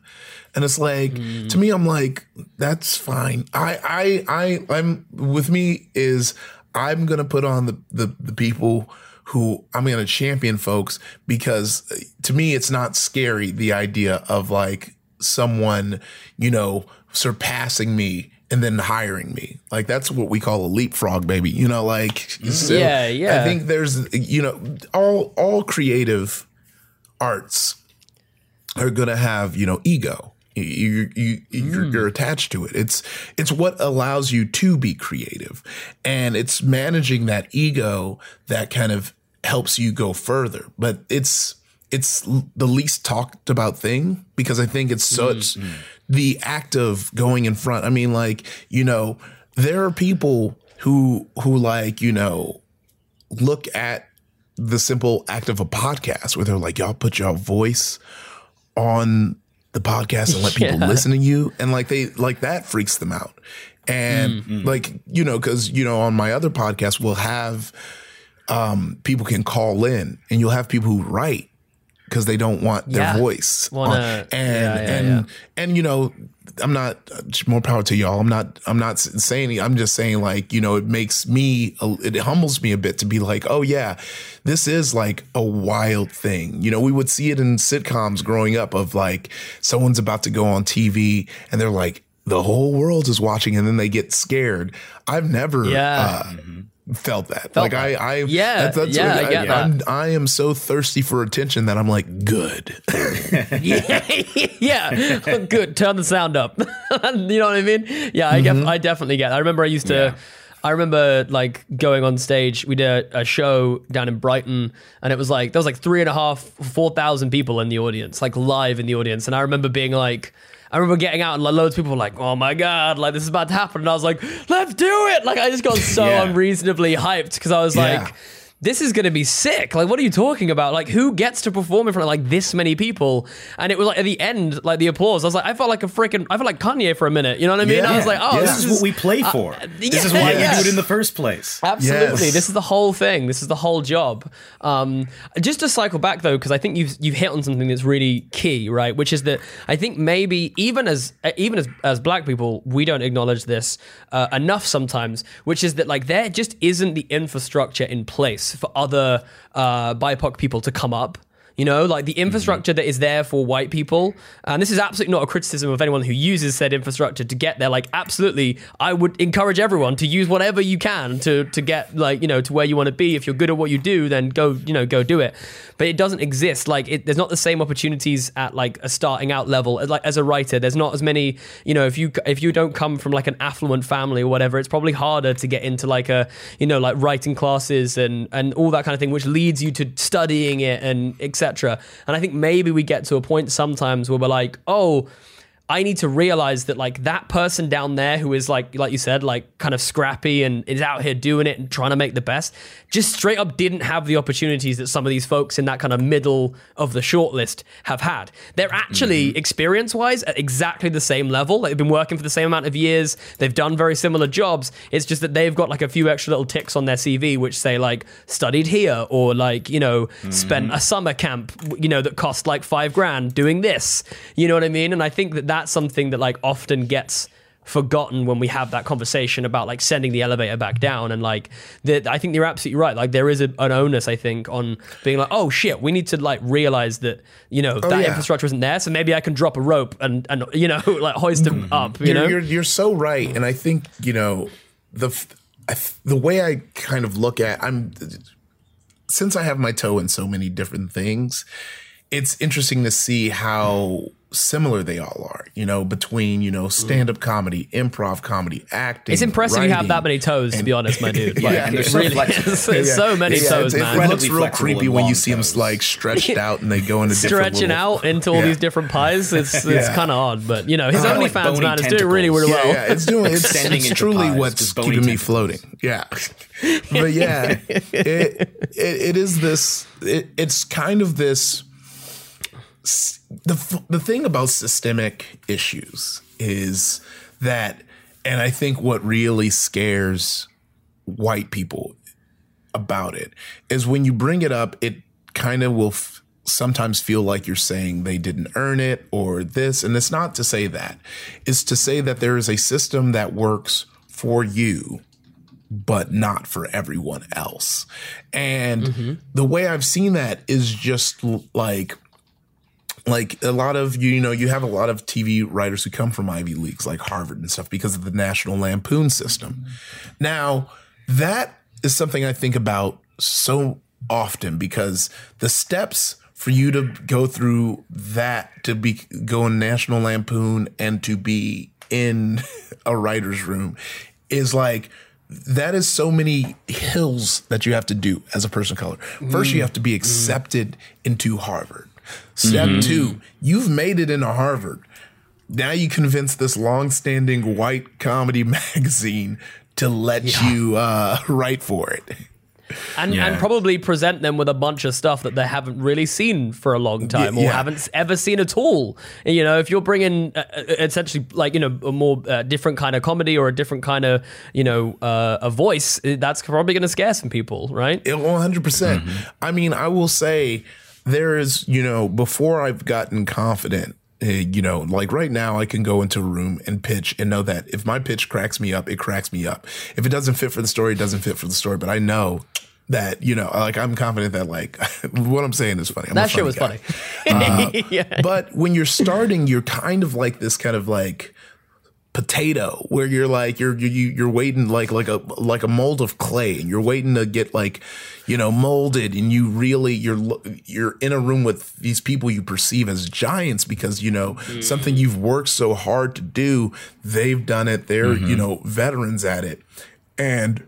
And it's like to me, I'm like, that's fine. I I I I'm with me is I'm gonna put on the the, the people who I'm to champion folks because uh, to me, it's not scary. The idea of like someone, you know, surpassing me and then hiring me. Like that's what we call a leapfrog, baby. You know, like mhm. so Yeah, yeah. I think there's, you know, all, all creative arts are going to have, you know, ego. You, you, you, you're, mm. you're attached to it. It's, it's what allows you to be creative. And it's managing that ego that kind of helps you go further. But it's, it's the least talked about thing because I think it's mm, such mm. the act of going in front. I mean, like, you know, there are people who, who like, you know, look at the simple act of a podcast where they're like, y'all put your voice on the podcast and let people listen to you. And like they like that freaks them out. And mm, like, you know, cause you know, on my other podcast, we'll have um people can call in and you'll have people who write because they don't want their Yeah. voice. Wanna- on- and yeah, and and you know, I'm not more power to y'all. I'm not. I'm not saying. I'm just saying like you know, it makes me. It humbles me a bit to be like, oh yeah, this is like a wild thing. You know, we would see it in sitcoms growing up of like someone's about to go on TV and they're like. The whole world is watching, and then they get scared. I've never Yeah. uh, felt that. Felt like that. I, I, Yeah, that's, that's yeah, what I get that. I'm, I am so thirsty for attention that I'm like, good. yeah, yeah. Good. Turn the sound up. you know what I mean? Yeah, I, Mm-hmm. get, I definitely get. That. I remember I used to. I remember like going on stage. We did a, a show down in Brighton, and it was like there was like three and a half, four thousand people in the audience, like live in the audience. And I remember being like. I remember getting out and like, loads of people were like, "Oh my god, like this is about to happen," and I was like, "Let's do it!" Like I just got so Yeah. unreasonably hyped because I was Yeah. like, this is going to be sick. Like, what are you talking about? Like, who gets to perform in front of like this many people? And it was like at the end, like the applause. I was like, I felt like a freaking, I felt like Kanye for a minute. You know what I mean? Yeah. I was like, oh, Yeah. this, This is what we play for. this is why yeah. we do it in the first place. Absolutely, Yes. this is the whole thing. This is the whole job. Um, just to cycle back though, because I think you've you've hit on something that's really key, right? Which is that I think maybe even as uh, even as as black people, we don't acknowledge this uh, enough sometimes. Which is that like there just isn't the infrastructure in place for other uh, BIPOC people to come up. You know, like the mm-hmm. infrastructure that is there for white people. And this is absolutely not a criticism of anyone who uses said infrastructure to get there. Like, absolutely, I would encourage everyone to use whatever you can to to get like you know to where you want to be. If you're good at what you do, then go you know go do it. But it doesn't exist. Like, it, there's not the same opportunities at like a starting out level. Like as a writer, there's not as many. You know, if you if you don't come from like an affluent family or whatever, it's probably harder to get into like a you know like writing classes and and all that kind of thing, which leads you to studying it and etc. And I think maybe we get to a point sometimes where we're like, oh. I need to realize that like that person down there who is like like you said like kind of scrappy and is out here doing it and trying to make the best just straight up didn't have the opportunities that some of these folks in that kind of middle of the shortlist have had. They're actually mm-hmm. experience wise at exactly the same level. They've been working for the same amount of years. They've done very similar jobs. It's just that they've got like a few extra little ticks on their CV which say like studied here or like you know spent mm-hmm. a summer camp you know that cost like five grand doing this. You know what I mean? And I think that that's something that like often gets forgotten when we have that conversation about like sending the elevator back down and like that I think you're absolutely right like there is a, an onus I think on being like oh shit we need to like realize that you know oh, that yeah. infrastructure isn't there so maybe I can drop a rope and and you know like hoist him up you you're, know you're you're so right, and I think you know the f- I f- the way I kind of look at I'm since I have my toe in so many different things, it's interesting to see how similar they all are. You know, between you know mm-hmm. stand up comedy, improv comedy, acting. it's impressive you have that many toes to be honest my dude like and they're it really flexible. is. There's so many Yeah, toes it's- man It looks real creepy when you long see them like stretched out and they go into different stretching little- out into all Yeah. these different pies it's it's Yeah. kind of odd but you know his Kinda like OnlyFans bony man is doing really really well Yeah, yeah, it's doing it's, Extending it's truly pies, what's just bony keeping me floating. Yeah, but yeah, it, it it is this. It, it's kind of this. The the thing about systemic issues is that, and I think what really scares white people about it is when you bring it up, it kind of will f- sometimes feel like you're saying they didn't earn it or this. And it's not to say that, it's to say that there is a system that works for you, but not for everyone else. And mm-hmm. the way I've seen that is just like, like a lot of you, you know, you have a lot of TV writers who come from Ivy Leagues, like Harvard and stuff, because of the National Lampoon system. Now, that is something I think about so often because the steps for you to go through that to be go in National Lampoon and to be in a writer's room is like that is so many hills that you have to do as a person of color. First, you mm. have to be mm. accepted into Harvard. Step two, you've made it into Harvard. Now you convince this long-standing white comedy magazine to let you uh, write for it. and Yeah. and probably present them with a bunch of stuff that they haven't really seen for a long time or yeah. haven't ever seen at all. And, you know, if you're bringing uh, uh, essentially like you know a more uh, different kind of comedy or a different kind of you know uh, a voice, uh, that's probably going to scare some people, right? One hundred percent. Mm-hmm. I mean, I will say there is, you know, before I've gotten confident, uh, you know, like right now, I can go into a room and pitch and know that if my pitch cracks me up, it cracks me up. If it doesn't fit for the story, it doesn't fit for the story. But I know that you know, like I'm confident that like what I'm saying is funny. I'm that shit was guy. funny. Uh, yeah. But when you're starting, you're kind of like this kind of like potato where you're like you're you you're waiting like like a like a mold of clay and you're waiting to get like you know molded and you really you're you're in a room with these people you perceive as giants because you know hmm. something you've worked so hard to do they've done it. They're you mm-hmm. know veterans at it. And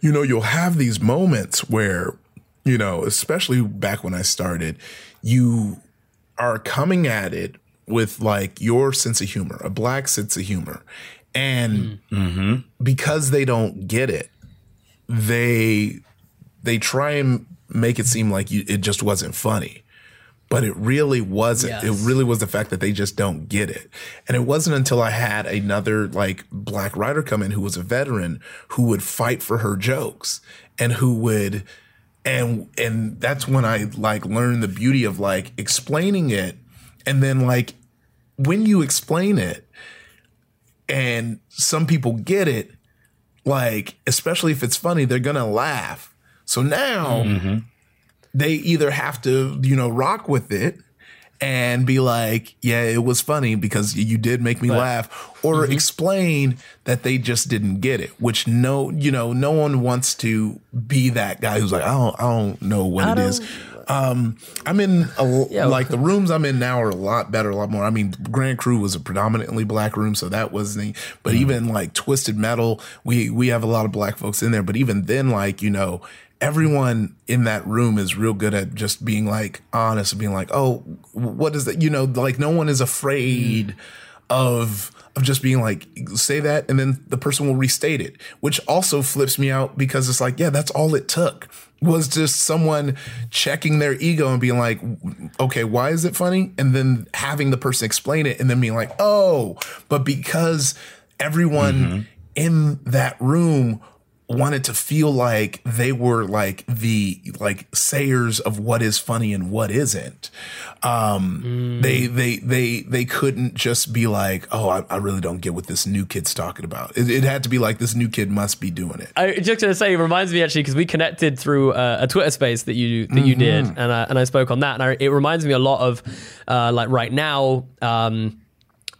you know you'll have these moments where you know especially back when I started you are coming at it with like your sense of humor, a black sense of humor. And mm-hmm. because they don't get it, they they try and make it seem like you, it just wasn't funny. But it really wasn't. It really was the fact that they just don't get it. And it wasn't until I had another like black writer come in who was a veteran who would fight for her jokes and who would and and that's when I like learned the beauty of like explaining it and then like when you explain it and some people get it like especially if it's funny they're gonna laugh. So now they either have to you know rock with it and be like yeah it was funny because you did make me laugh or explain that they just didn't get it which no you know no one wants to be that guy who's like i don't i don't know what it is um i'm in a, like the rooms i'm in now are a lot better a lot more. I mean grand crew was a predominantly black room so that was the but even like twisted metal we we have a lot of black folks in there. But even then like you know everyone in that room is real good at just being like honest and being like oh what is that you know like no one is afraid of of just being like say that and then the person will restate it which also flips me out because it's like yeah that's all it took was just someone checking their ego and being like okay why is it funny? And then having the person explain it and then being like oh but because everyone mm-hmm. in that room wanted to feel like they were like the like sayers of what is funny and what isn't um they they they they couldn't just be like oh I, I really don't get what this new kid's talking about it, it had to be like this new kid must be doing it I just gonna say, it reminds me actually because we connected through uh, a Twitter space that you that you did, Mhm. and I, and I spoke on that, and I, it reminds me a lot of uh, like right now. Um,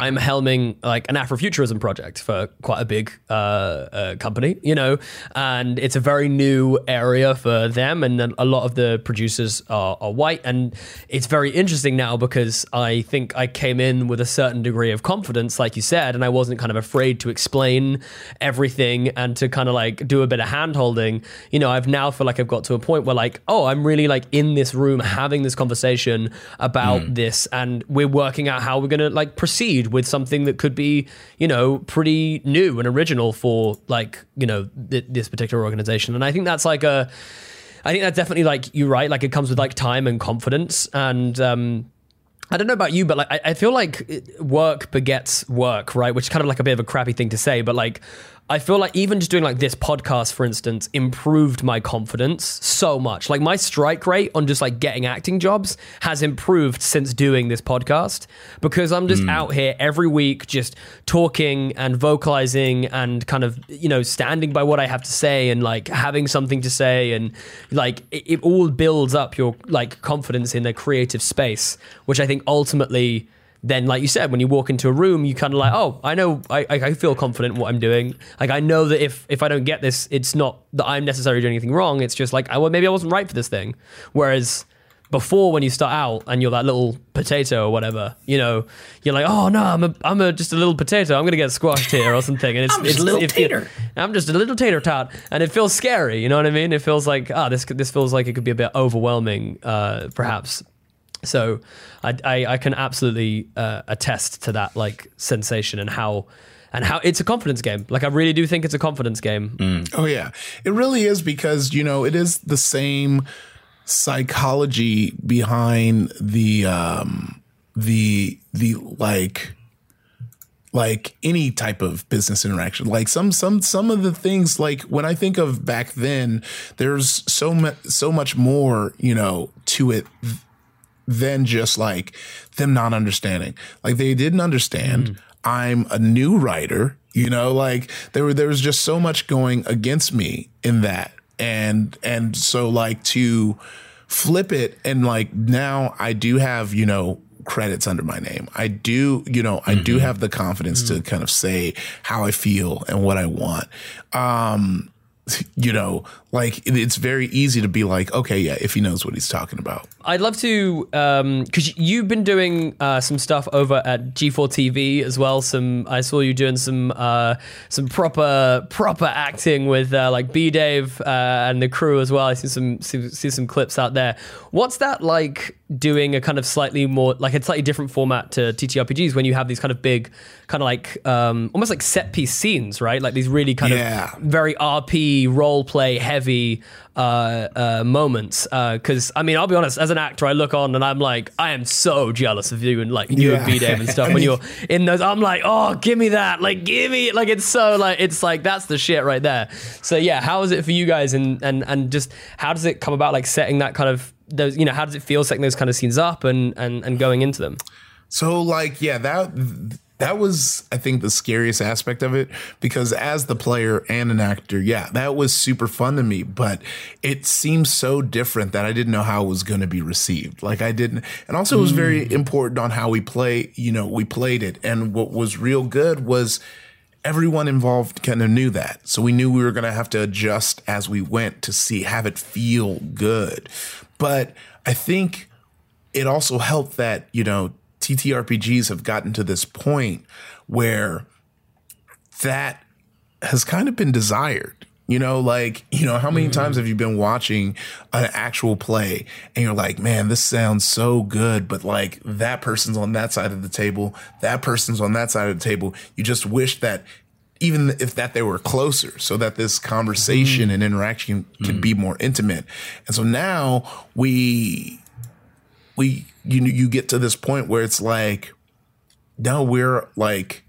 I'm helming like an Afrofuturism project for quite a big uh, uh, company, you know, and it's a very new area for them, and then a lot of the producers are, are white, and it's very interesting now because I think I came in with a certain degree of confidence, like you said, and I wasn't kind of afraid to explain everything and to kind of like do a bit of hand holding. You know, I've now feel like I've got to a point where like, oh, I'm really like in this room having this conversation about this, and we're working out how we're gonna like proceed with something that could be, you know, pretty new and original for like, you know, th- this particular organization. And I think that's like a, I think that's definitely like you're right. Like it comes with like time and confidence and. um I don't know about you, but like I, I feel like work begets work, right? Which is kind of like a bit of a crappy thing to say, but like I feel like even just doing like this podcast, for instance, improved my confidence so much. Like my strike rate on just like getting acting jobs has improved since doing this podcast because I'm just hmm. out here every week just talking and vocalizing and kind of, you know, standing by what I have to say and like having something to say and like it, it all builds up your like confidence in the creative space, which I think ultimately then like you said when you walk into a room you kind of like oh i know I, I feel confident in what i'm doing. Like i know that if if i don't get this it's not that i'm necessarily doing anything wrong. It's just like I, well, maybe i wasn't right for this thing. Whereas before when you start out and you're that little potato or whatever you know you're like oh no i'm a i'm a just a little potato. I'm gonna get squashed here or something. And it's I'm just it's a little tater. i'm just a little tater tot. And it feels scary you know what i mean? It feels like ah this this feels like it could be a bit overwhelming uh perhaps. So I, I, I can absolutely uh, attest to that like sensation and how and how it's a confidence game. Like I really do think it's a confidence game. Oh yeah, it really is because you know it is the same psychology behind the um the the like like any type of business interaction like some some some of the things like when i think of back then there's so much so much more you know to it than just like them not understanding. Like they didn't understand. Mm. I'm a new writer, you know, like there were there was just so much going against me in that. And and so like to flip it and like now I do have, you know, credits under my name. I do, you know, I do mm-hmm. have the confidence to mm. kind of say how I feel and what I want. Um you know, like it's very easy to be like, okay, yeah, if he knows what he's talking about. I'd love to, because you've been doing uh, some stuff over at G4 TV as well. Some I saw you doing some uh, some proper proper acting with uh, like B Dave uh, and the crew as well. I see some see, see some clips out there. What's that like doing a kind of slightly more like a slightly different format to TTRPGs when you have these kind of big kind of like um, almost like set piece scenes, right? Like these really kind Yeah. of very RP role play heavy uh, uh, moments. Because I mean, I'll be honest, as an actor, I look on and I'm like, I am so jealous of you and like you and B Dave and stuff. When you're in those, I'm like, oh, give me that, like, give me, like, it's so like, it's like that's the shit right there. So yeah, how is it for you guys, and and and just how does it come about, like setting that kind of those, you know, how does it feel setting those kind of scenes up and and and going into them? So like, yeah, that that was I think the scariest aspect of it because as the player and an actor, yeah, that was super fun to me, but it seemed so different that I didn't know how it was going to be received. Like I didn't and also it was very mm. important on how we play, you know, we played it. And what was real good was everyone involved kind of knew that. So we knew we were going to have to adjust as we went to see have it feel good. But I think it also helped that you know TTRPGs have gotten to this point where that has kind of been desired. You know, like, you know, how many mm-hmm. times have you been watching an actual play and you're like, man, this sounds so good, but like that person's on that side of the table, that person's on that side of the table. You just wish that even if that they were closer so that this conversation mm-hmm. and interaction can be mm-hmm. more intimate. And so now we we you you get to this point where it's like now we're like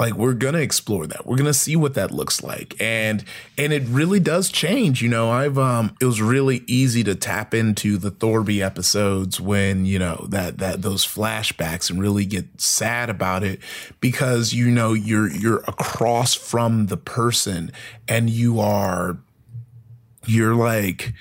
like we're gonna explore that. We're gonna see what that looks like. And and it really does change you know? I've um it was really easy to tap into the thorby episodes when you know that that those flashbacks and really get sad about it because you know you're you're across from the person and you are you're like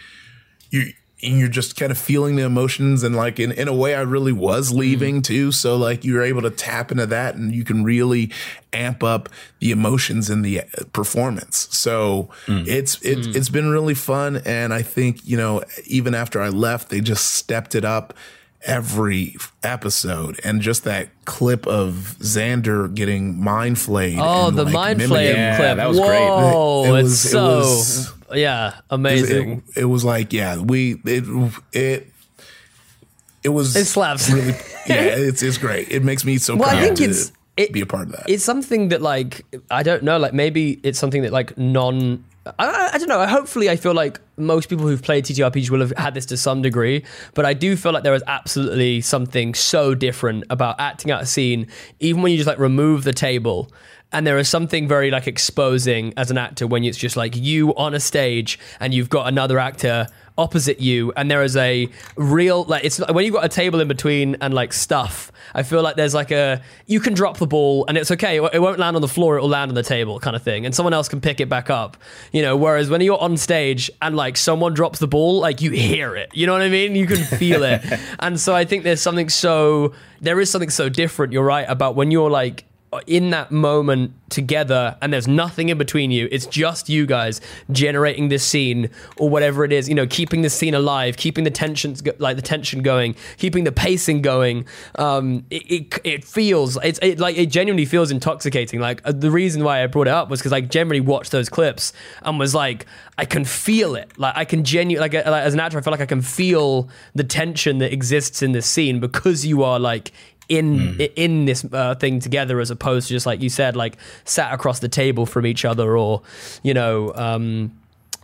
you and you're just kind of feeling the emotions and like in, in a way I really was mm. leaving too. So like you're able to tap into that and you can really amp up the emotions in the uh, performance. So mm. it's it's mm. it's been really fun and I think, you know, even after I left, they just stepped it up every episode and just that clip of Xander getting mind flayed. Oh, and, the like, mind mimicking- flame Yeah, clip. that was great. Whoa, It- it it's was- it so was- yeah, amazing. It, it was like, yeah, we it it it was It slaps. really yeah, it's it's great. It makes me so Well, I think to it's- it- be a part of that. it's something that like I don't know, like maybe it's something that like non. I, I- I don't know. Hopefully, I feel like most people who've played TTRPGs will have had this to some degree, but I do feel like there is absolutely something so different about acting out a scene, even when you just like remove the table. And there is something very like exposing as an actor when it's just like you on a stage and you've got another actor opposite you, and there is a real like it's when you've got a table in between and like stuff. I feel like there's like a you can drop the ball and it's okay. It won't- land on the floor. It will land on the table, kind of thing, and someone else can pick it back up. You know, whereas when you're on stage and like someone drops the ball, like you hear it. You know what I mean? You can feel it. and so I think there's something so there is something so different. You're right about when you're like in that moment together and there's nothing in between you. It's just you guys generating this scene or whatever it is you know keeping the scene alive keeping the tensions go- like the tension going keeping the pacing going. Um it it, it feels it's it, like it genuinely feels intoxicating. Like uh, the reason why i brought it up was because i generally watched those clips and was like i can feel it. Like i can genuinely like, uh, like as an actor i feel like i can feel the tension that exists in this scene because you are like in i- in this uh, thing together as opposed to just like you said like sat across the table from each other or you know um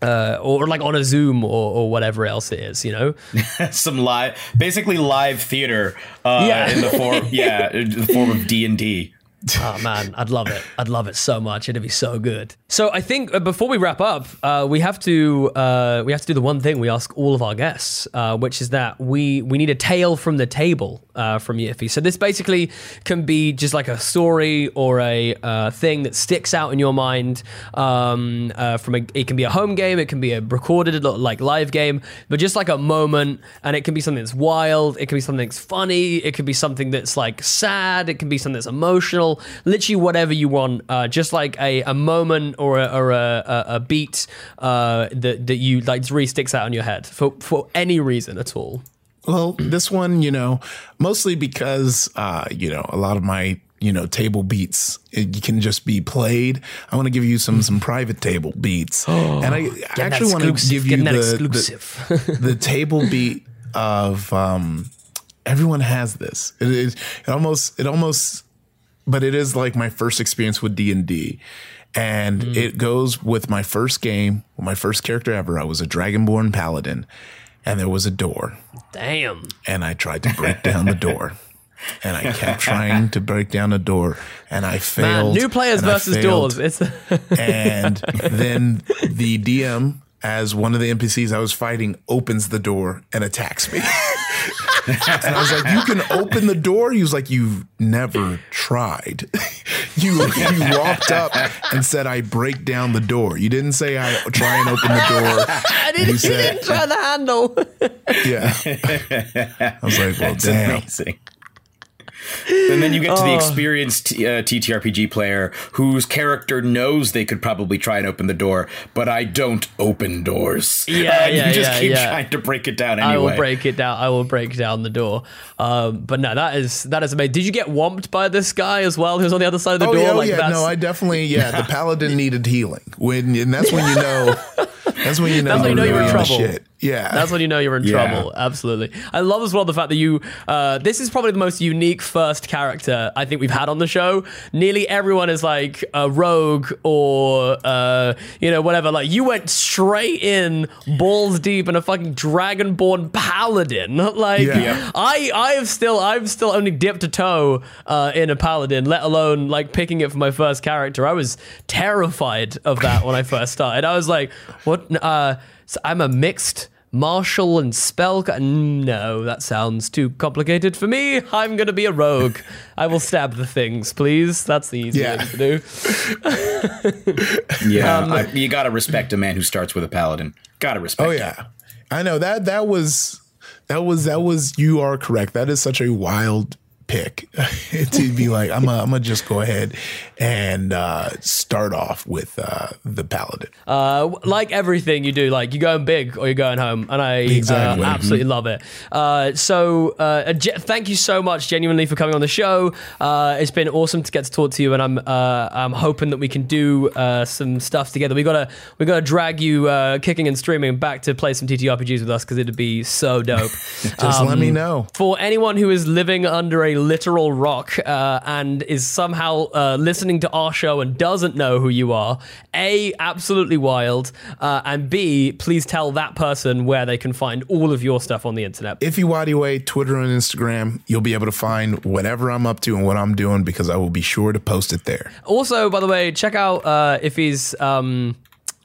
uh, or like on a zoom or, or whatever else it is you know some live, basically live theater. Uh, Yeah. in the form, yeah, in the form of D and D. oh man, I'd love it. I'd love it so much. It'd be so good. So I think uh, before we wrap up, uh, we have to uh, we have to do the one thing we ask all of our guests, uh, which is that we we need a tale from the table uh, from Yiffy. So this basically can be just like a story or a uh, thing that sticks out in your mind. Um, from a, it can be a home game, it can be a recorded like live game, but just like a moment, and it can be something that's wild, it can be something that's funny, it can be something that's like sad, it can be something that's emotional, literally whatever you want. Uh, just like a, a moment or a, or a, a, a beat uh, that that you like really sticks out in your head for for any reason at all. Well, this one, you know, mostly because uh, you know a lot of my you know table beats it can just be played. I want to give you some some private table beats, Oh, and I actually want to give you the, the, the table beat of um, everyone has this. It is it almost it almost, but it is like my first experience with D and D. And Mm. it goes with my first game, my first character ever. I was a Dragonborn Paladin, and there was a door Damn. and I tried to break down the door. And I kept trying to break down the door, and I Man, failed. new players versus doors. It's and then the DM, as one of the NPCs I was fighting, opens the door and attacks me. and I was like, "You can open the door." He was like, "You've never tried. you you walked up and said I break down the door. You didn't say I try and open the door." I didn't, you said- didn't try the handle. Yeah. I was like, "Well, That's damn." amazing. And then you get to the Oh. experienced uh, TTRPG player whose character knows they could probably try and open the door, but I don't open doors. Yeah, And yeah, you just yeah, keep yeah. trying to break it down anyway. I will break it down. I will break down the door. Um, but no, that is that is amazing. Did you get whomped by this guy as well? Who's on the other side of the oh, door? Yeah, oh, like yeah, that's, no, I definitely, yeah, the paladin needed healing. When and that's when you know, that's when you know, That's when you know you're in really the trouble. Shit. Yeah, That's when you know you're in Yeah. trouble. Absolutely. I love as well the fact that you. Uh, this is probably the most unique first character I think we've had on the show. Nearly everyone is like a rogue or uh, you know whatever. Like you went straight in balls deep in a fucking dragonborn paladin. Like Yeah. I, I have still, I've still only dipped a toe uh, in a paladin, let alone like picking it for my first character. I was terrified of that when I first started. I was like, what? Uh, so I'm a mixed martial and spell. ca- No, that sounds too complicated for me. I'm gonna be a rogue. I will stab the things, please. That's the easy Yeah. thing to do. Yeah, Um, I, you gotta respect a man who starts with a paladin. Gotta respect. Oh it. yeah, I know that that was that was that was you are correct. That is such a wild pick to be like I'm gonna I'm just go ahead and uh, start off with uh, the paladin. Uh, like everything you do, like you're going big or you're going home, and I Exactly. uh, absolutely love it. Uh, so, uh, ge- thank you so much, genuinely, for coming on the show. Uh, it's been awesome to get to talk to you, and I'm uh, I'm hoping that we can do uh, some stuff together. We gotta we gotta drag you uh, kicking and streaming back to play some TTRPGs with us because it'd be so dope. Just let me know. For anyone who is living under a literal rock uh, and is somehow uh, listening to our show and doesn't know who you are, A, absolutely wild, uh, and B, please tell that person where they can find all of your stuff on the internet. Ify Nwadiwe, Twitter and Instagram, you'll be able to find whatever I'm up to and what I'm doing because I will be sure to post it there. Also, by the way, check out uh, Ify's um,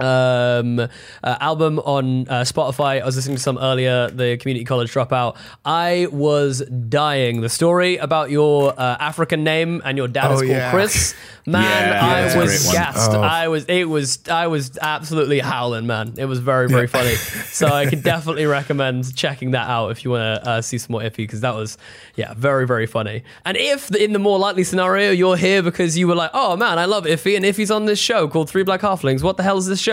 um, uh, album on uh, Spotify. I was listening to some earlier, the Community College Dropout. I was dying. The story about your uh, African name and your dad is Oh, called yeah. Chris. Man, Yeah, I was gassed. Oh. I was. It was. I was absolutely howling, man. It was very, very funny. So I can definitely recommend checking that out if you want to uh, see some more Ify because that was, yeah, very, very funny. And if in the more likely scenario you're here because you were like, oh man, I love Ify, and Ify's on this show called Three Black Halflings. What the hell is this show?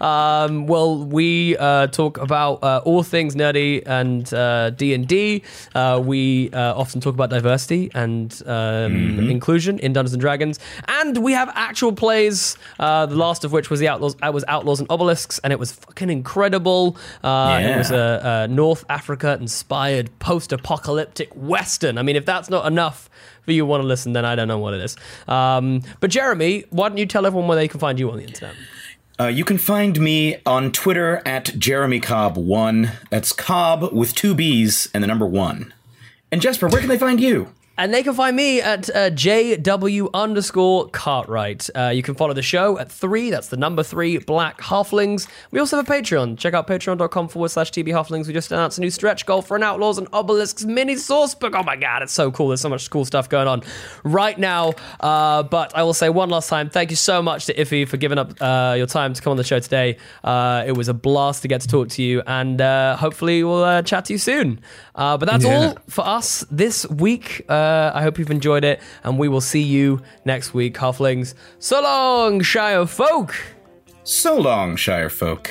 Um, well, we uh, talk about uh, all things nerdy and uh, D and D. Uh, We uh, often talk about diversity and um, inclusion in Dungeons and Dragons, and we have actual plays. Uh, the last of which was the Outlaws. I was Outlaws and Obelisks, and it was fucking incredible. Uh, It was a, a North Africa inspired post-apocalyptic western. I mean, if that's not enough for you want to listen, then I don't know what it is. Um, but Jeremy, why don't you tell everyone where they can find you on the internet? Uh, you can find me on Twitter at Jeremy Cobb1. That's Cobb with two B's and the number one. And Jasper, where can they find you? And they can find me at uh, JW underscore Cartwright. Uh, you can follow the show at three, that's the number three, Black Halflings. We also have a Patreon. Check out patreon.com forward slash TB Halflings. We just announced a new stretch goal for an Outlaws and Obelisks mini source book. Oh my god, it's so cool. There's so much cool stuff going on right now. Uh, but I will say one last time, thank you so much to Ify for giving up uh, your time to come on the show today. Uh, it was a blast to get to talk to you, and uh, hopefully we'll uh, chat to you soon. Uh, but that's Yeah. all for us this week. Uh, I hope you've enjoyed it, and we will see you next week, Halflings. So long, Shire folk. So long, Shire folk.